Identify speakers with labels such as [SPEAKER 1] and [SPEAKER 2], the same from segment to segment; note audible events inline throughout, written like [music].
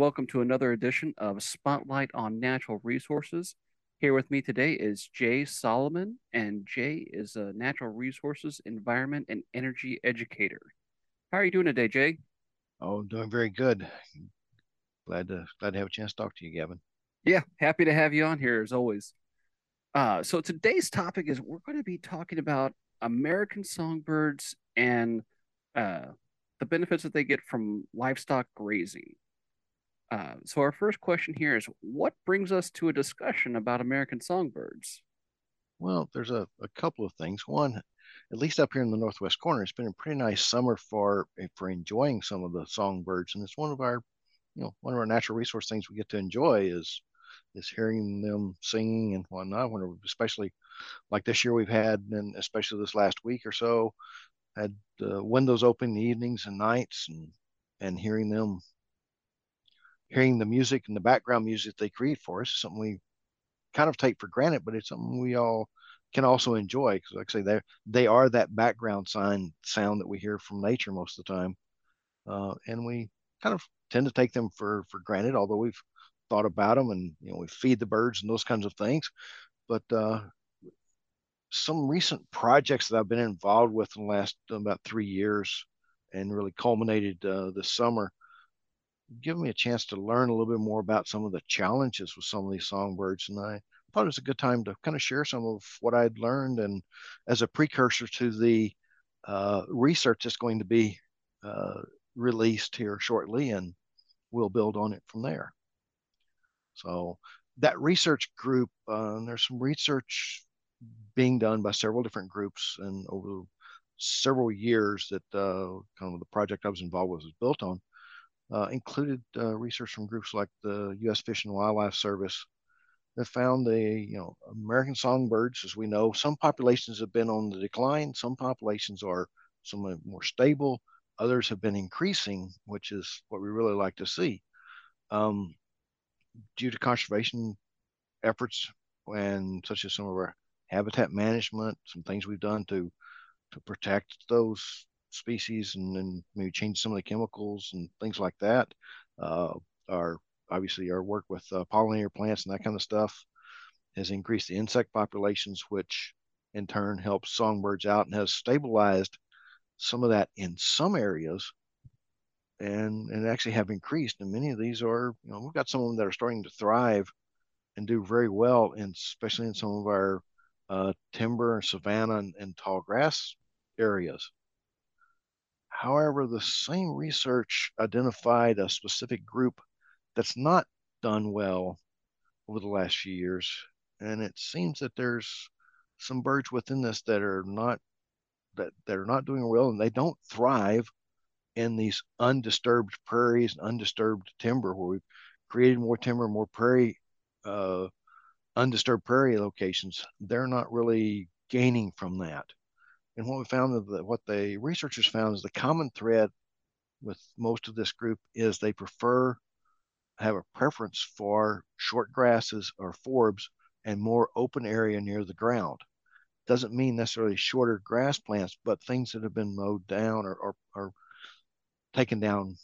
[SPEAKER 1] welcome to another edition of Spotlight on Natural Resources. Here with me today is Jay Solomon, and Jay is a natural resources, environment, and energy educator. How are you doing today, Jay?
[SPEAKER 2] Oh, doing very good. Glad to glad to have a chance to talk to you, Gavin.
[SPEAKER 1] Yeah, happy to have you on here as always. Uh, so today's topic is we're going to be talking about American songbirds and uh, the benefits that they get from livestock grazing. Uh, so our first question here is what brings us to a discussion about American songbirds?
[SPEAKER 2] Well, there's a, a couple of things. One, at least up here in the northwest corner, it's been a pretty nice summer for eh, for enjoying some of the songbirds, and it's one of our, you know, one of our natural resource things we get to enjoy is is hearing them singing and whatnot. When especially like this year we've had, and especially this last week or so, had uh, windows open the evenings and nights, and and hearing them hearing the music and the background music they create for us is something we kind of take for granted, but it's something we all can also enjoy because, like I say, they they are that background sign sound that we hear from nature most of the time, uh, and we kind of tend to take them for for granted. Although we've thought about them and you know we feed the birds and those kinds of things, but uh, some recent projects that I've been involved with in the last about three years and really culminated uh, this summer given me a chance to learn a little bit more about some of the challenges with some of these songbirds. And I thought it was a good time to kind of share some of what I'd learned and as a precursor to the uh, research that's going to be uh, released here shortly, and we'll build on it from there. So that research group, uh, there's some research being done by several different groups and over several years that uh, kind of the project I was involved with was built on uh, included uh, research from groups like the U.S. Fish and Wildlife Service that found the you know American songbirds, as we know, some populations have been on the decline, some populations are somewhat more stable, others have been increasing, which is what we really like to see. Um, due to conservation efforts and such as some of our habitat management, some things we've done to to protect those species and then maybe change some of the chemicals and things like that. Uh, our obviously our work with uh, pollinator plants and that kind of stuff has increased the insect populations, which in turn helps songbirds out and has stabilized some of that in some areas and and actually have increased. And many of these are, you know, we've got some of them that are starting to thrive and do very well, and especially in some of our uh, timber, savanna, and, and tall grass areas. However, the same research identified a specific group that's not done well over the last few years. And it seems that there's some birds within this that are not that, that are not doing well and they don't thrive in these undisturbed prairies and undisturbed timber where we've created more timber, more prairie uh, undisturbed prairie locations. They're not really gaining from that. And what we found that what the researchers found is the common thread with most of this group is they prefer have a preference for short grasses or forbs and more open area near the ground. Doesn't mean necessarily shorter grass plants, but things that have been mowed down or, or, or taken down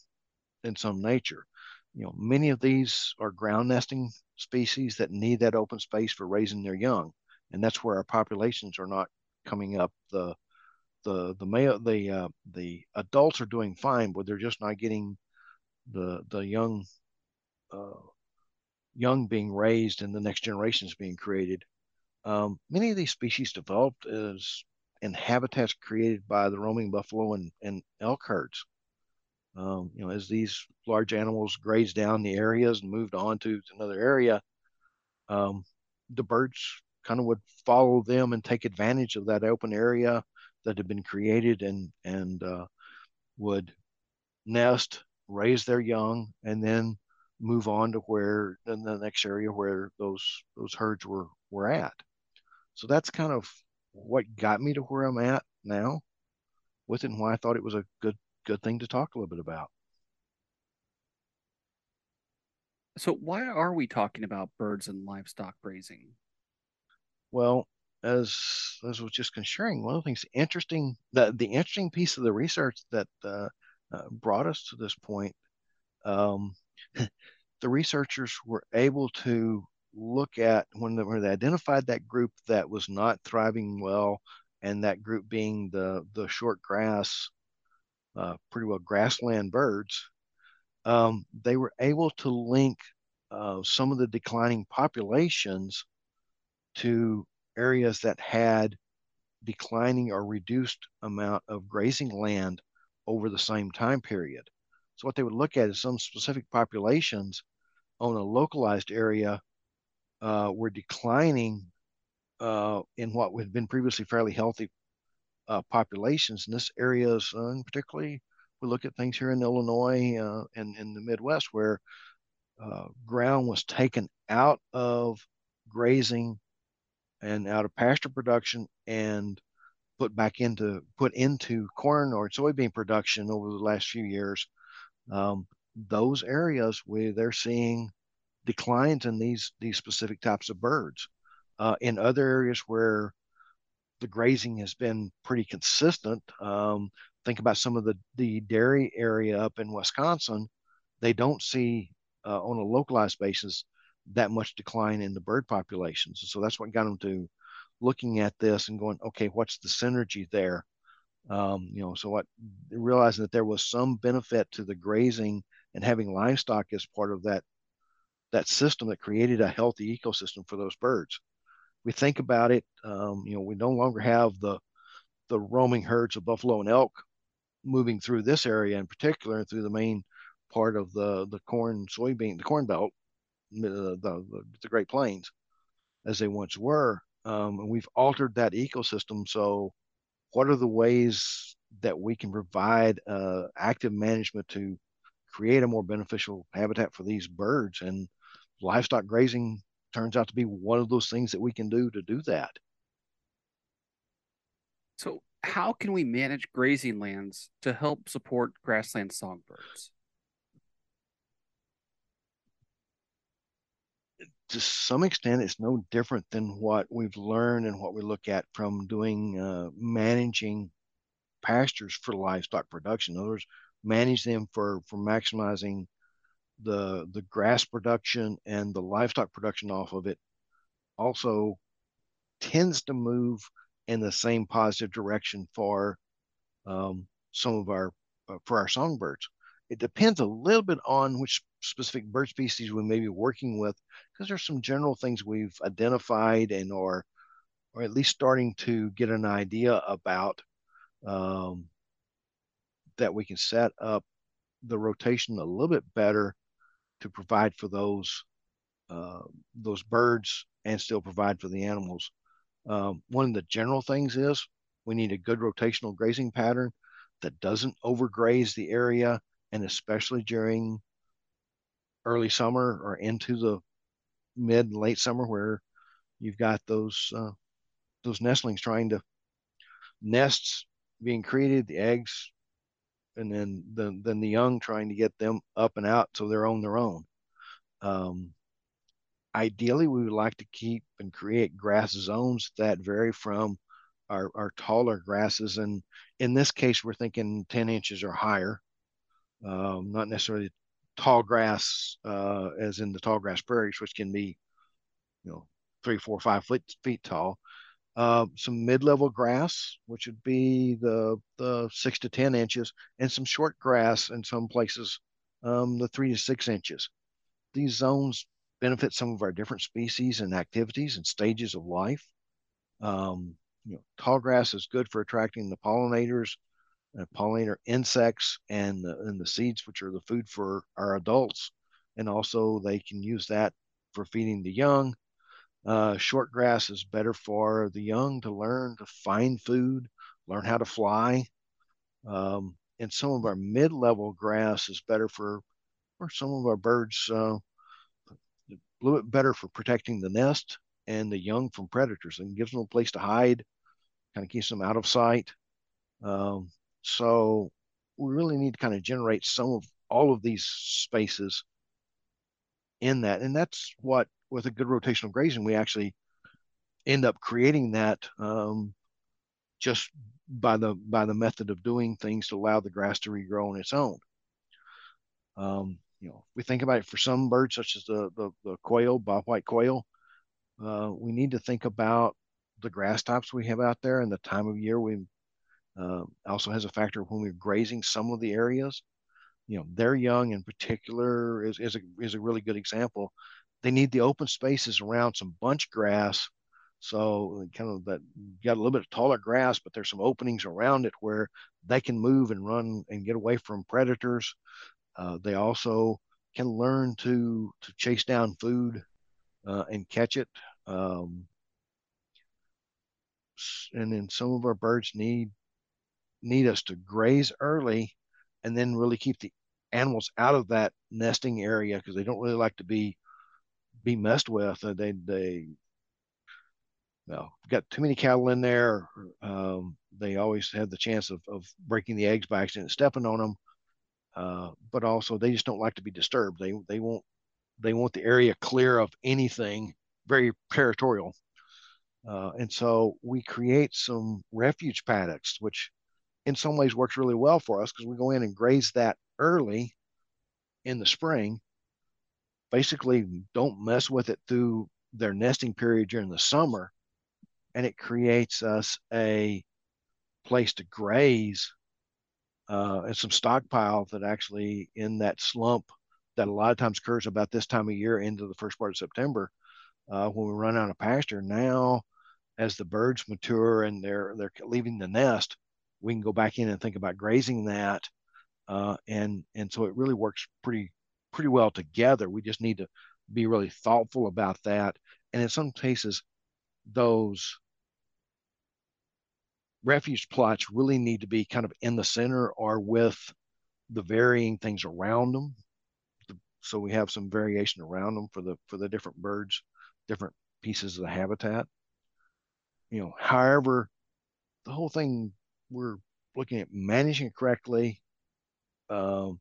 [SPEAKER 2] in some nature. You know, many of these are ground nesting species that need that open space for raising their young, and that's where our populations are not coming up. The the the male the uh, the adults are doing fine, but they're just not getting the the young uh, young being raised and the next generations being created. Um, many of these species developed as in habitats created by the roaming buffalo and, and elk herds. Um, you know, as these large animals grazed down the areas and moved on to another area, um, the birds kind of would follow them and take advantage of that open area that had been created and and uh, would nest, raise their young, and then move on to where in the next area where those those herds were were at. So that's kind of what got me to where I'm at now with it and why I thought it was a good good thing to talk a little bit about.
[SPEAKER 1] So why are we talking about birds and livestock grazing?
[SPEAKER 2] Well, as as was just sharing, one of the things interesting the the interesting piece of the research that uh, uh, brought us to this point um, [laughs] the researchers were able to look at when they, when they identified that group that was not thriving well, and that group being the the short grass, uh, pretty well grassland birds. Um, they were able to link uh, some of the declining populations to areas that had declining or reduced amount of grazing land over the same time period. So what they would look at is some specific populations on a localized area uh, were declining uh, in what had been previously fairly healthy uh, populations. And this uh, and particularly we look at things here in Illinois uh, and in the Midwest where uh, ground was taken out of grazing and out of pasture production and put back into put into corn or soybean production over the last few years. Um, those areas where they're seeing declines in these these specific types of birds. Uh, in other areas where the grazing has been pretty consistent, um, think about some of the the dairy area up in Wisconsin. They don't see uh, on a localized basis that much decline in the bird populations. So that's what got them to looking at this and going, okay, what's the synergy there? Um, you know, so what realizing that there was some benefit to the grazing and having livestock as part of that that system that created a healthy ecosystem for those birds. We think about it, um, you know, we no longer have the the roaming herds of buffalo and elk moving through this area in particular, through the main part of the the corn, soybean, the corn belt, the, the, the Great Plains, as they once were. Um, and we've altered that ecosystem. So, what are the ways that we can provide uh, active management to create a more beneficial habitat for these birds? And livestock grazing turns out to be one of those things that we can do to do that.
[SPEAKER 1] So, how can we manage grazing lands to help support grassland songbirds?
[SPEAKER 2] To some extent, it's no different than what we've learned and what we look at from doing uh, managing pastures for livestock production. In other words, manage them for for maximizing the the grass production and the livestock production off of it. Also, tends to move in the same positive direction for um, some of our uh, for our songbirds. It depends a little bit on which specific bird species we may be working with, because there's some general things we've identified and or or at least starting to get an idea about um, that we can set up the rotation a little bit better to provide for those uh, those birds and still provide for the animals. Um, one of the general things is we need a good rotational grazing pattern that doesn't overgraze the area and especially during early summer or into the mid and late summer where you've got those uh, those nestlings trying to nests being created, the eggs, and then the, then the young trying to get them up and out so they're on their own. Um, ideally, we would like to keep and create grass zones that vary from our, our taller grasses. And in this case, we're thinking 10 inches or higher um, not necessarily tall grass uh, as in the tall grass prairies, which can be, you know, three, four, five foot, feet tall. Uh, some mid-level grass, which would be the the six to ten inches, and some short grass in some places, um, the three to six inches. These zones benefit some of our different species and activities and stages of life. Um, you know, tall grass is good for attracting the pollinators pollinator insects and the, and the seeds, which are the food for our adults. And also they can use that for feeding the young. Uh, short grass is better for the young to learn to find food, learn how to fly. Um, and some of our mid-level grass is better for, for some of our birds, uh, a little bit better for protecting the nest and the young from predators and gives them a place to hide, kind of keeps them out of sight. Um, so we really need to kind of generate some of all of these spaces in that. And that's what, with a good rotational grazing, we actually end up creating that um, just by the by the method of doing things to allow the grass to regrow on its own. Um, you know, we think about it for some birds, such as the the, the quail, bobwhite quail. Uh, we need to think about the grass types we have out there and the time of year. We uh, also has a factor when we're grazing some of the areas. You know, their young in particular is is a is a really good example. They need the open spaces around some bunch grass so kind of that got a little bit of taller grass, but there's some openings around it where they can move and run and get away from predators. Uh, they also can learn to to chase down food uh, and catch it. Um, and then some of our birds need need us to graze early, and then really keep the animals out of that nesting area because they don't really like to be be messed with. Uh, they they well, got too many cattle in there. Um, they always have the chance of, of breaking the eggs by accident, stepping on them. Uh, but also, they just don't like to be disturbed. They they won't they want the area clear of anything, very territorial. Uh, and so we create some refuge paddocks, which in some ways works really well for us because we go in and graze that early in the spring. Basically, don't mess with it through their nesting period during the summer and it creates us a place to graze uh, and some stockpile that actually in that slump that a lot of times occurs about this time of year into the first part of September uh, when we run out of pasture. Now, as the birds mature and they're they're leaving the nest, we can go back in and think about grazing that, uh, and and so it really works pretty pretty well together. We just need to be really thoughtful about that, and in some cases, those refuge plots really need to be kind of in the center or with the varying things around them. So we have some variation around them for the for the different birds, different pieces of the habitat. You know, however, the whole thing we're looking at managing it correctly. Um,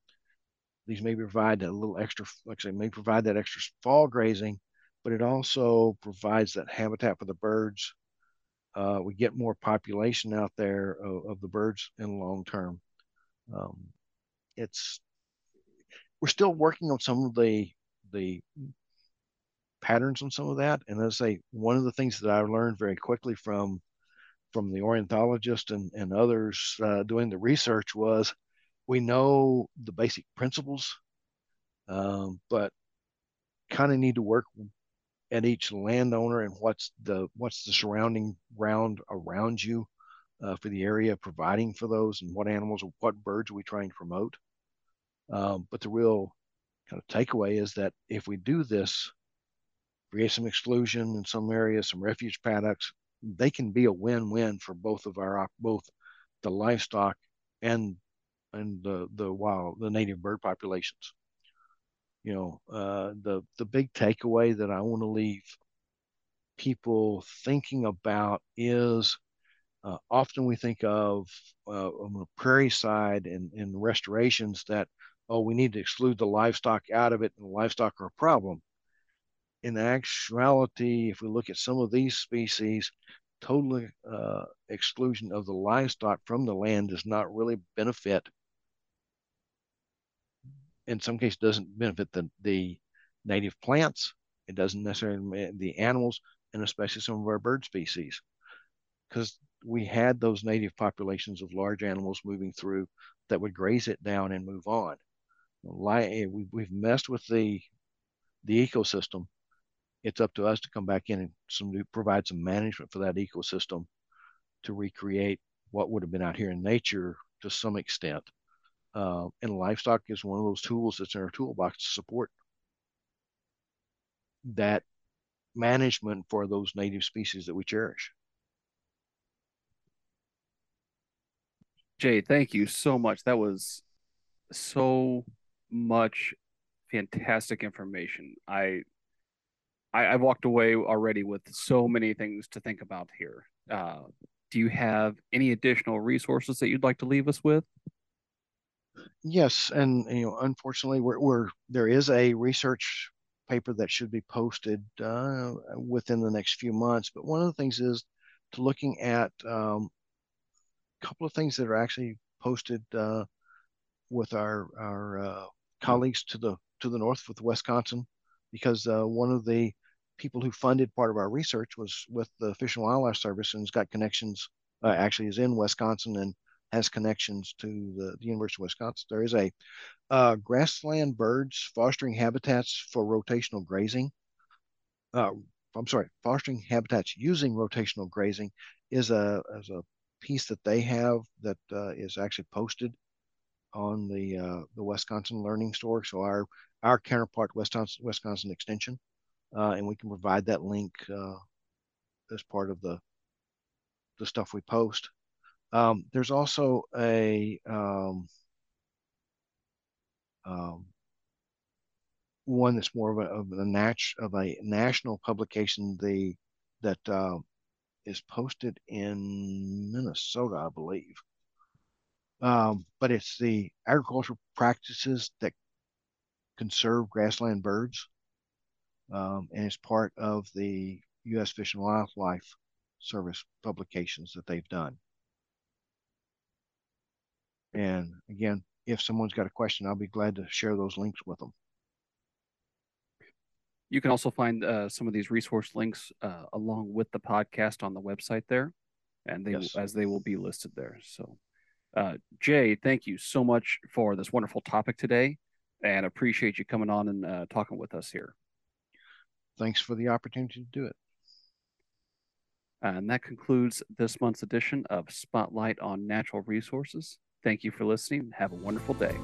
[SPEAKER 2] these may provide a little extra, I say, may provide that extra fall grazing, but it also provides that habitat for the birds uh, we get more population out there of, of the birds in the long term. Um, it's we're still working on some of the the patterns on some of that, and as I say, one of the things that I learned very quickly from from the ornithologist and, and others uh, doing the research was we know the basic principles, um, but kind of need to work at each landowner and what's the what's the surrounding ground around you uh, for the area providing for those and what animals or what birds are we trying to promote. Um, but the real kind of takeaway is that if we do this create some exclusion in some areas some refuge paddocks they can be a win-win for both of our both the livestock and and the the wild the native bird populations you know, uh, the the big takeaway that I want to leave people thinking about is uh, often we think of uh, on the prairie side and in restorations that oh we need to exclude the livestock out of it and livestock are a problem. In actuality, if we look at some of these species, total uh, exclusion of the livestock from the land does not really benefit in some cases doesn't benefit the, the native plants. It doesn't necessarily the animals and especially some of our bird species because we had those native populations of large animals moving through that would graze it down and move on. Eh, we've messed with the the ecosystem. It's up to us to come back in and some provide some management for that ecosystem to recreate what would have been out here in nature to some extent. Uh, and livestock is one of those tools that's in our toolbox to support that management for those native species that we cherish.
[SPEAKER 1] Jay, thank you so much. That was so much fantastic information. I I, I walked away already with so many things to think about here. Uh, do you have any additional resources that you'd like to leave us with?
[SPEAKER 2] Yes, and you know, unfortunately, we're, we're there is a research paper that should be posted uh, within the next few months. But one of the things is to looking at um, a couple of things that are actually posted uh, with our our uh, colleagues to the to the north with Wisconsin because uh, one of the people who funded part of our research was with the Fish and Wildlife Service and has got connections. Uh, actually, is in Wisconsin and has connections to the, the University of Wisconsin. There is a uh, grassland birds fostering habitats for rotational grazing. Uh, I'm sorry, fostering habitats using rotational grazing is a is a piece that they have that uh, is actually posted on the uh, the Wisconsin Learning Store. So our our counterpart Wisconsin Wisconsin Extension, uh, and we can provide that link uh, as part of the the stuff we post. Um, there's also a um, um, one that's more of a, of a natch of a national publication the that uh, is posted in Minnesota, I believe. Um, but it's the agricultural practices that conserve grassland birds, um, and it's part of the U.S. Fish and Wildlife Service publications that they've done. And again, if someone's got a question, I'll be glad to share those links with them.
[SPEAKER 1] You can also find uh, some of these resource links uh, along with the podcast on the website there, and they yes. as they will be listed there. So, uh, Jay, thank you so much for this wonderful topic today, and appreciate you coming on and uh, talking with us here.
[SPEAKER 2] Thanks for the opportunity to do it.
[SPEAKER 1] And that concludes this month's edition of Spotlight on Natural Resources. Thank you for listening. Have a wonderful day.